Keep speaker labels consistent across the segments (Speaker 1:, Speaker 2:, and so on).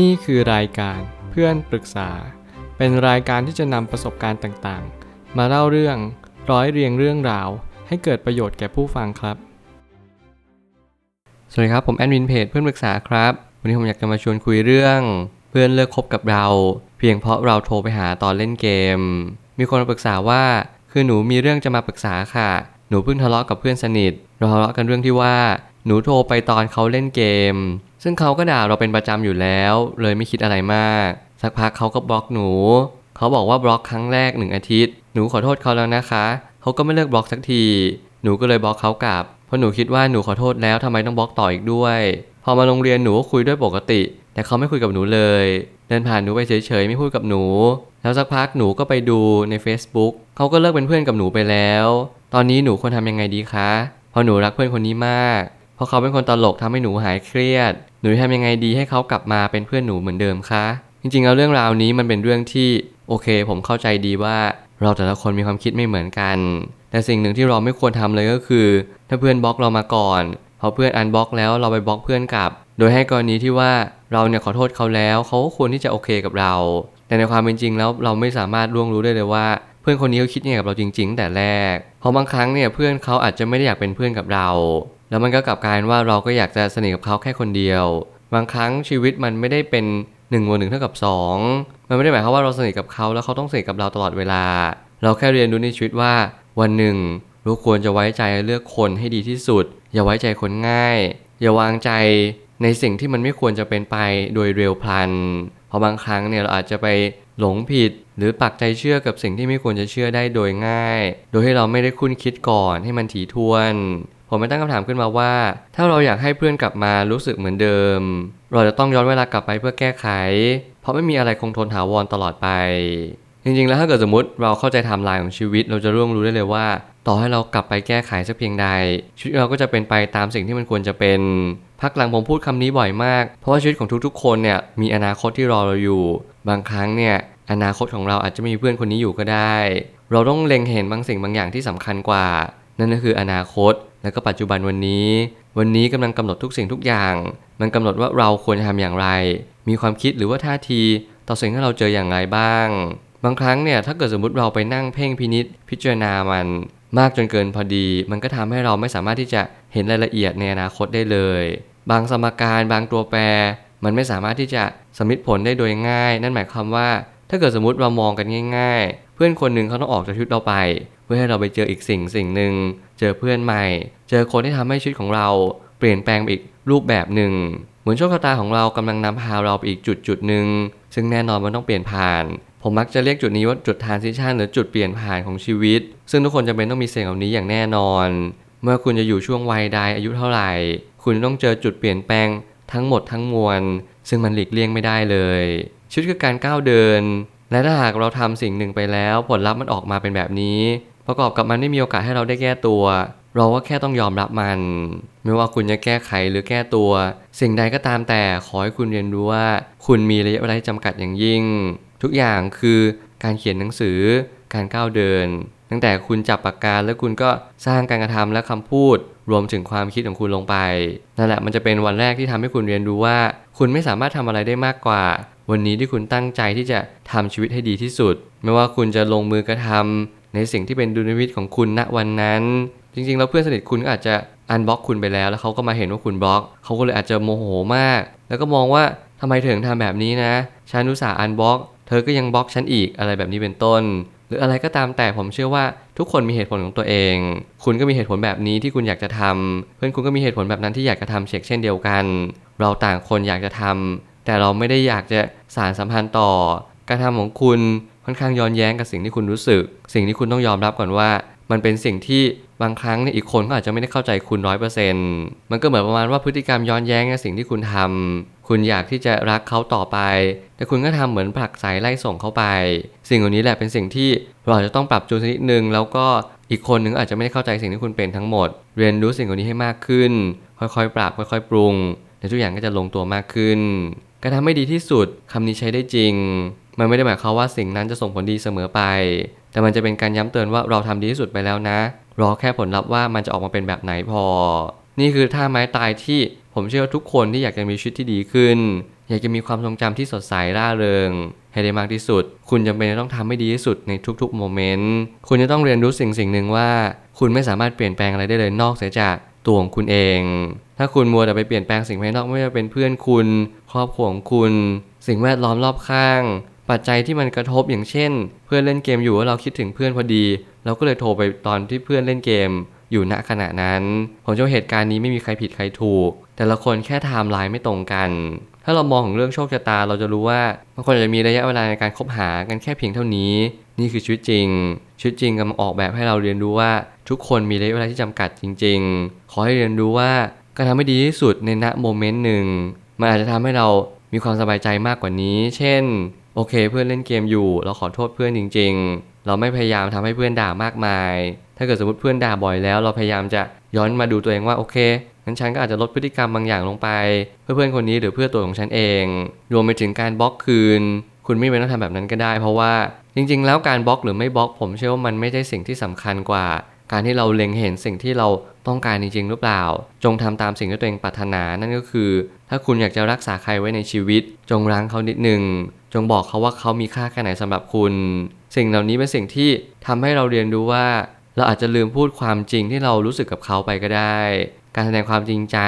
Speaker 1: นี่คือรายการเพื่อนปรึกษา เป็นรายการที่จะนำประสบการณ์ต่างๆ มาเล่าเรื่องร้อยเรียงเรื่องราว ให้เกิดประโยชน์แก่ผู้ฟังครับ
Speaker 2: สวัสดีครับผมแอดมินเพจเพื่อนปรึกษาครับ วันนี้ผมอยากจะมาชวนคุยเรื่อง เพื่อนเลิกคบกับเรา เพียงเพราะเราโทรไปหาตอนเล่นเกม มีคนมาปรึกษาว่า คือหนูมีเรื่องจะมาปรึกษาค่ะ หนูเพิ่งทะเลาะกับเพื่อนสนิทเราทะเลาะกันเรื่องที่ว่า หนูโทรไปตอนเขาเล่นเกม ซึ่งเขาก็ด่าเราเป็นประจำอยู่แล้ว เลยไม่คิดอะไรมาก สักพักเขาก็บล็อกหนู เขาบอกว่าบล็อกครั้งแรกหนึ่งอาทิตย์ หนูขอโทษเขาแล้วนะคะ เขาก็ไม่เลิกบล็อกสักที หนูก็เลยบล็อกเขากลับ เพราะหนูคิดว่าหนูขอโทษแล้วทำไมต้องบล็อกต่ออีกด้วย พอมาโรงเรียนหนูก็คุยด้วยปกติ แต่เขาไม่คุยกับหนูเลย เดินผ่านหนูไปเฉยๆไม่พูดกับหนู แล้วสักพักหนูก็ไปดูใน Facebook เขาก็เลิกเป็นเพื่อนกับหนูไปแล้ว ตอนนี้หนูควรทำยังไงดีคะ เพราะหนูรักเพื่อนคนนี้มาก ราะเขาเป็นคนตลกทำให้หนูหายเครียด หนูทำยังไงดีให้เขากลับมาเป็นเพื่อนหนูเหมือนเดิมคะ จริงๆแล้วเรื่องราวนี้มันเป็นเรื่องที่โอเค ผมเข้าใจดีว่าเราแต่ละคนมีความคิดไม่เหมือนกัน แต่สิ่งหนึ่งที่เราไม่ควรทำเลยก็คือ ถ้าเพื่อนบล็อกเรามาก่อนพอเพื่อนอันบล็อกแล้วเราไปบล็อกเพื่อนกลับ โดยให้กรณีที่ว่าเราเนี่ยขอโทษเขาแล้วเขาก็ควรที่จะโอเคกับเรา แต่ในความเป็นจริงแล้วเราไม่สามารถล่วงรู้ได้เลยว่าเพื่อนคนนี้เขาคิดยังไงกับเราจริงๆ แต่แรก เพราะบางครั้งเนี่ยเพื่อนเขาอาจจะไม่ได้อยากเป็นเพื่อนกับเรา แล้วมันก็กลับกลายว่าเราก็อยากจะสนิทกับเขาแค่คนเดียว บางครั้งชีวิตมันไม่ได้เป็น1นึ่งบวกหนึ่งเท่ากับ 2 มันไม่ได้หมายความว่าเราสนิทกับเขาแล้วเขาต้องสนิทกับเราตลอดเวลา เราแค่เรียนรู้ในชีวิตว่าวันหนึ่งเราควรจะไว้ใจเลือกคนให้ดีที่สุด อย่าไว้ใจคนง่าย อย่าวางใจในสิ่งที่มันไม่ควรจะเป็นไปโดยเร็วพลัน เพราะบางครั้งเนี่ยเราอาจจะไปหลงผิด หรือปักใจเชื่อกับสิ่งที่ไม่ควรจะเชื่อได้โดยง่าย โดยให้เราไม่ได้คุ้นคิดก่อนให้มันถี่ถ้วน ผมไม่ตั้งคำถามขึ้นมาว่า ถ้าเราอยากให้เพื่อนกลับมารู้สึกเหมือนเดิม เราจะต้องย้อนเวลากลับไปเพื่อแก้ไข เพราะไม่มีอะไรคงทนถาวรตลอดไป จริงๆ แล้วถ้าเกิดสมมติเราเข้าใจไทม์ไลน์ของชีวิต เราจะร่วงรู้ได้เลยว่า ต่อให้เรากลับไปแก้ไขสักเพียงใด ชีวิตเราก็จะเป็นไปตามสิ่งที่มันควรจะเป็น พักหลังผมพูดคำนี้บ่อยมาก เพราะว่าชีวิตของทุกๆ คนเนี่ยมีอนาคตที่รอเราอยู่ บางครั้งเนี่ยอนาคตของเราอาจจะไม่มีเพื่อนคนนี้อยู่ก็ได้ เราต้องเล็งเห็นบางสิ่งบางอย่างที่สำคัญกว่า นั่นก็คืออนาคต และก็ปัจจุบันวันนี้ วันนี้กำลังกำหนดทุกสิ่งทุกอย่าง มันกำหนดว่าเราควรจะทำอย่างไร มีความคิดหรือว่าท่าที ต่อสิ่งที่เราเจออย่างไรบ้าง บางครั้งเนี่ยถ้าเกิดสมมติเราไปนั่งเพ่งพินิษพิจารณามัน มากจนเกินพอดี มันก็ทำให้เราไม่สามารถที่จะเห็นรายละเอียดในอนาคตได้เลย บางสมการบางตัวแปร มันไม่สามารถที่จะสมมติผลได้โดยง่าย นั่นหมายความว่า ถ้าเกิดสมมติเรามองกันง่าย ๆ เพื่อนคนหนึ่งเขาต้องออกจากชีวิตเราไป เพื่อให้เราไปเจออีกสิ่งสิ่งหนึ่ง เจอเพื่อนใหม่ เจอคนที่ทำให้ชีวิตของเราเปลี่ยนแปลงไปอีกรูปแบบหนึ่ง เหมือนโชคชะตาของเรากำลังนำพาเราไปอีกจุดจุดหนึ่งซึ่งแน่นอนมันต้องเปลี่ยนผ่าน ผมมักจะเรียกจุดนี้ว่าจุดทานซิชันหรือจุดเปลี่ยนผ่านของชีวิต ซึ่งทุกคนจำเป็นต้องมีเสียงเหล่านี้อย่างแน่นอน เมื่อคุณจะอยู่ช่วงวัยใดอายุเท่าไหร่ คุณต้องเจอจุดเปลี่ยนแปลงทั้งหมดทั้งมวล ซึ่งมันหลีกเลี่ยงไม่ได้เลยชีวิตคือการก้าวเดิน และถ้าหากเราทำสิ่งหนึ่งไปแล้ว ผลลัพธ์มันออกมาเป็นแบบนี้ ประกอบกับมันไม่มีโอกาสให้เราได้แก้ตัว เราก็แค่ต้องยอมรับมัน ไม่ว่าคุณจะแก้ไขหรือแก้ตัว สิ่งใดก็ตามแต่ขอให้คุณเรียนรู้ว่า คุณมีระยะเวลาจำกัดอย่างยิ่ง ทุกอย่างคือการเขียนหนังสือ การก้าวเดิน ตั้งแต่คุณจับปากกาแล้วคุณก็สร้างการกระทำและคำพูด รวมถึงความคิดของคุณลงไปนั่นแหละมันจะเป็นวันแรกที่ทำให้คุณเรียนรู้ว่า คุณไม่สามารถทำอะไรได้มากกว่า วันนี้ที่คุณตั้งใจที่จะทำชีวิตให้ดีที่สุด ไม่ว่าคุณจะลงมือกระทำ ในสิ่งที่เป็นดุลยพินิจของคุณณวันนั้น จริงๆ แล้วเพื่อนสนิทคุณก็อาจจะอันบล็อกคุณไปแล้ว แล้วเขาก็มาเห็นว่าคุณบล็อกเขาก็เลยอาจจะโมโหมาก แล้วก็มองว่าทำไมเธอถึงทำแบบนี้นะฉันอุตส่าห์อันบล็อก เธอก็ยังบล็อกฉันอีกอะไรแบบนี้เป็นต้น หรืออะไรก็ตามแต่ผมเชื่อว่าทุกคนมีเหตุผลของตัวเอง คุณก็มีเหตุผลแบบนี้ที่คุณอยากจะทำเพื่อนคุณก็มีเหตุผลแบบนั้นที่อยากจะทำเช็คเช่นเดียวกัน เราต่างคนอยากจะทำแต่เราไม่ได้อยากจะสารสัมพันธ์ต่อ การทำของคุณ ค่อนข้างย้อนแย้งกับสิ่งที่คุณรู้สึก สิ่งที่คุณต้องยอมรับก่อนว่า มันเป็นสิ่งที่บางครั้งเนี่ยอีกคนก็อาจจะไม่ได้เข้าใจคุณร้อยเปอร์เซ็นต์มันก็เหมือนประมาณว่าพฤติกรรมย้อนแย้งกับสิ่งที่คุณทำคุณอยากที่จะรักเขาต่อไป แต่คุณก็ทำเหมือนผลักสายไล่ส่งเขาไป สิ่งเหล่านี้แหละเป็นสิ่งที่เราจะต้องปรับจูนนิดนึงแล้วก็อีกคนนึงอาจจะไม่ได้เข้าใจสิ่งที่คุณเป็นทั้งหมด เรียนรู้สิ่งเหล่านี้ให้มากขึ้น ค่อยๆ ปรับค่อยๆ ปรุง และทุกอย่างก็จะลงตัวมากขึ้นการทำให้ดีที่สุดคำนี้ใช้ได้จริง มันไม่ได้หมายความว่าสิ่งนั้นจะส่งผลดีเสมอไป แต่มันจะเป็นการย้ำเตือนว่าเราทำดีที่สุดไปแล้วนะ รอแค่ผลลัพธ์ว่ามันจะออกมาเป็นแบบไหนพอ นี่คือท่าไม้ตายที่ผมเชื่อว่าทุกคนที่อยากจะมีชีวิตที่ดีขึ้น อยากจะมีความทรงจำที่สดใสร่าเริง ให้ได้มากที่สุด คุณจำเป็นจะต้องทำให้ดีที่สุดในทุกๆโมเมนต์ คุณจะต้องเรียนรู้สิ่งสิ่งหนึ่งว่า คุณไม่สามารถเปลี่ยนแปลงอะไรได้เลยนอกเสียจากตัวของคุณเอง ถ้าคุณมัวแต่ไปเปลี่ยนแปลงสิ่งภายนอกไม่ว่าจะเป็นเพื่อนคุณ ครอบครัวของคุณ สิ่งแวดล้อมรอบข้าง ปัจจัยที่มันกระทบอย่างเช่น เพื่อนเล่นเกมอยู่แล้วเราคิดถึงเพื่อนพอดี เราก็เลยโทรไปตอนที่เพื่อนเล่นเกม อยู่ณขณะนั้นผมเชื่อเหตุการณ์นี้ไม่มีใครผิดใครถูก แต่ละคนแค่ไทม์ไลน์ไม่ตรงกัน ถ้าเรามองถึงเรื่องโชคชะตาเราจะรู้ว่าบางคนอาจจะมีระยะเวลาในการคบหากันแค่เพียงเท่านี้ นี่คือชีวิตจริงชีวิตจริงกำลังออกแบบให้เราเรียนรู้ว่าทุกคนมีระยะเวลาที่จำกัดจริง ๆ ขอให้เรียนรู้ว่าการทำให้ดีที่สุดในณโมเมนต์หนึ่งมันอาจจะทำให้เรามีความสบายใจมากกว่านี้ เช่น โอเค เพื่อนเล่นเกมอยู่ เราขอโทษเพื่อนจริง ๆ เราไม่พยายามทำให้เพื่อนด่ามากมาย ถ้าเกิดสมมติเพื่อนด่าบ่อยแล้ว เราพยายามจะย้อนมาดูตัวเองว่าโอเคงั้นฉันก็อาจจะลดพฤติกรรมบางอย่างลงไป เพื่อเพื่อนคนนี้หรือเพื่อตัวของฉันเอง รวมไปถึงการบล็อกคืน คุณไม่จำเป็นต้องทำแบบนั้นก็ได้ เพราะว่าจริง ๆ แล้วการบล็อกหรือไม่บล็อก ผมเชื่อว่ามันไม่ใช่สิ่งที่สำคัญกว่า การที่เราเล็งเห็นสิ่งที่เรา ต้องการจริงๆหรือเปล่า จงทำตามสิ่งที่ตัวเองปรารถนานั่นก็คือ ถ้าคุณอยากจะรักษาใครไว้ในชีวิต จงรั้งเขานิดหนึ่งจงบอกเขาว่าเขามีค่าแค่ไหนสำหรับคุณ สิ่งเหล่านี้เป็นสิ่งที่ทำให้เราเรียนรู้ว่า เราอาจจะลืมพูดความจริงที่เรารู้สึกกับเขาไปก็ได้ การแสดงความจริงใจ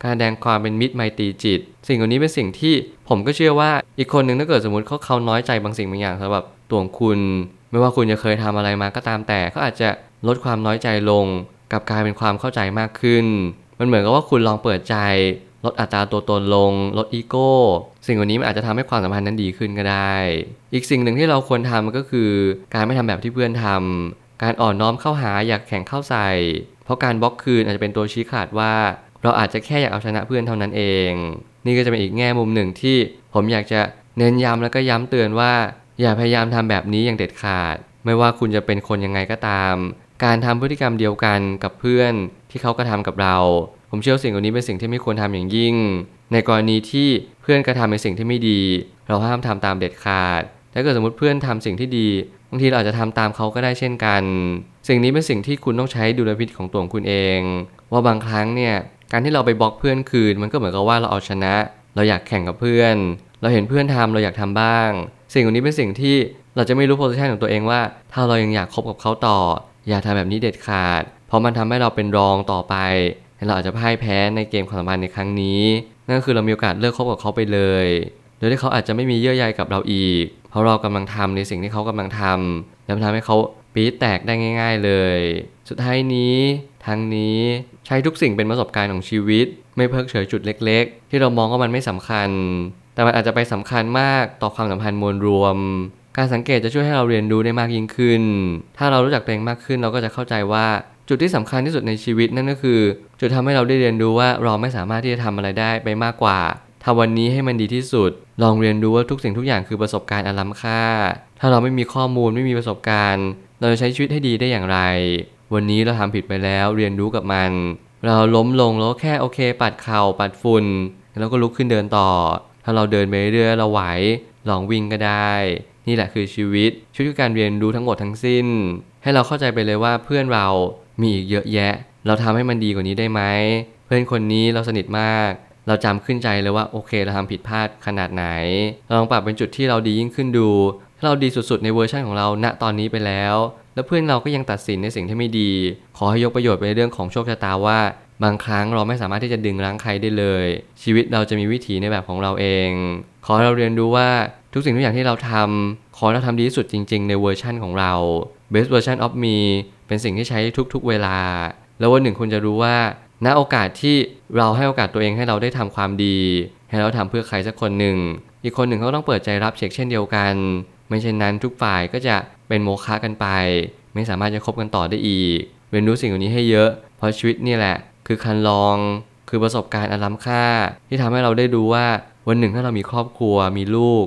Speaker 2: การแสดงความเป็นมิตรไมตรีจิต สิ่งเหล่านี้เป็นสิ่งที่ผมก็เชื่อว่าอีกคนหนึ่งถ้าเกิดสมมติเขาเขาน้อยใจบางสิ่งบางอย่างสำหรับตัวงคุณ ไม่ว่าคุณจะเคยทำอะไรมาก็ตามแต่เขาอาจจะลดความน้อยใจลง กลับกลายเป็นความเข้าใจมากขึ้น มันเหมือนกับว่าคุณลองเปิดใจลดอัตราตัวตนลง ลดอีโก้ สิ่งเหล่านี้มันอาจจะทำให้ความสัมพันธ์นั้นดีขึ้นก็ได้ อีกสิ่งหนึ่งที่เราควรทำก็คือ การไม่ทำแบบที่เพื่อนทำการอ่อนน้อมเข้าหาอยากแข่งเข้าใส่ เพราะการบล็อกคืนอาจจะเป็นตัวชี้ขาดว่า เราอาจจะแค่อยากเอาชนะเพื่อนเท่านั้นเอง นี่ก็จะเป็นอีกแง่มุมหนึ่งที่ผมอยากจะเน้นย้ำแล้วก็ย้ำเตือนว่า อย่าพยายามทำแบบนี้อย่างเด็ดขาด ไม่ว่าคุณจะเป็นคนยังไงก็ตาม การทำพฤติกรรมเดียวกันกับเพื่อนที่เขากระทำกับเรา ผมเชื่อว่าสิ่งเหล่านี้เป็นสิ่งที่ไม่ควรทำอย่างยิ่ง ในกรณีที่เพื่อนกระทำในสิ่งที่ไม่ดี เราห้ามทำตามเด็ดขาดถ้าเกิดสมมติเพื่อนทำสิ่งที่ดีบางทีเราอาจจะทำตามเขาก็ได้เช่นกัน สิ่งนี้เป็นสิ่งที่คุณต้องใช้ดุลพินิจของตัวของคุณเอง ว่าบางครั้งเนี่ยการที่เราไปบล็อกเพื่อนคืน มันก็เหมือนกับว่าเราเอาชนะ เราอยากแข่งกับเพื่อน เราเห็นเพื่อนทำเราอยากทำบ้าง สิ่งเหล่านี้เป็นสิ่งที่เราจะไม่รู้โพสิชันของตัวเองว่า ถ้าเรายังอยากคบกับเขาต่อ อย่าทำแบบนี้เด็ดขาด เพราะมันทำให้เราเป็นรองต่อไปเราอาจจะพ่ายแพ้ในเกมความสัมพันธ์ในครั้งนี้ นั่นก็คือเรามีโอกาสเลิกคบกับเขาไปเลย โดยที่เขาอาจจะไม่มีเยื่อใยกับเราอีก เพราะเรากำลังทำในสิ่งที่เขากำลังทำแล้วทำให้เขาปี๊ดแตกได้ง่าย ๆเลย สุดท้ายนี้ทั้งนี้ใช้ทุกสิ่งเป็นประสบการณ์ของชีวิต ไม่เพิกเฉยจุดเล็ก ๆ ที่เรามองว่ามันไม่สำคัญ แต่มันอาจจะไปสำคัญมากต่อความสัมพันธ์มวลรวม การสังเกตจะช่วยให้เราเรียนรู้ได้มากยิ่งขึ้น ถ้าเรารู้จักตัวเองมากขึ้นเราก็จะเข้าใจว่าจุดที่สำคัญที่สุดในชีวิตนั่นก็คือ จุดทำให้เราได้เรียนรู้ว่าเราไม่สามารถที่จะทำอะไรได้ไปมากกว่าทำวันนี้ให้มันดีที่สุด ลองเรียนรู้ว่าทุกสิ่งทุกอย่างคือประสบการณ์อันล้ำค่า ถ้าเราไม่มีข้อมูลไม่มีประสบการณ์ เราจะใช้ชีวิตให้ดีได้อย่างไร วันนี้เราทำผิดไปแล้วเรียนรู้กับมัน เราล้มลงแล้วแค่โอเค ปัดเข่าปัดฝุ่นแล้วก็ลุกขึ้นเดินต่อ ถ้าเราเดินไปเรื่อยเราไหวลองวิ่งก็ได้ นี่แหละคือชีวิตชีวิตคือการเรียนรู้ทั้งหมดทั้งสิ้น ให้เราเข้าใจไปเลยว่าเพื่อนเรามีอีกเยอะแยะ เราทำให้มันดีกว่านี้ได้ไหมเพื่อนคนนี้เราสนิทมาก เราจำขึ้นใจเลยว่าโอเคเราทำผิดพลาดขนาดไหนเราลองปรับเป็นจุดที่เราดียิ่งขึ้นดูถ้าเราดีสุดๆในเวอร์ชันของเราณตอนนี้ไปแล้ว แล้วเพื่อนเราก็ยังตัดสินในสิ่งที่ไม่ดี ขอให้ยกประโยชน์ไปในเรื่องของโชคชะตาว่าบางครั้งเราไม่สามารถที่จะดึงรั้งใครได้เลย ชีวิตเราจะมีวิถีในแบบของเราเอง ขอให้เราเรียนรู้ว่า ทุกสิ่งทุกอย่างที่เราทำขอเราทำดีที่สุดจริง ๆ ในเวอร์ชันของเรา best version of me เป็นสิ่งที่ใช้ทุกๆ เวลา แล้ววันหนึ่งคุณจะรู้ว่าณโอกาสที่เราให้โอกาสตัวเองให้เราได้ทำความดี ให้เราทำเพื่อใครสักคนหนึ่ง อีกคนหนึ่งเขาต้องเปิดใจรับเช็คเช่นเดียวกัน ไม่เช่นนั้นทุกฝ่ายก็จะเป็นโมฆะกันไป ไม่สามารถจะคบกันต่อได้อีก เรียนรู้สิ่งเหล่านี้ให้เยอะ เพราะชีวิตนี่แหละ คือคันลอง คือประสบการณ์อันล้ำค่า ที่ทำให้เราได้ดูว่าวันหนึ่งถ้าเรามีครอบครัวมีลูก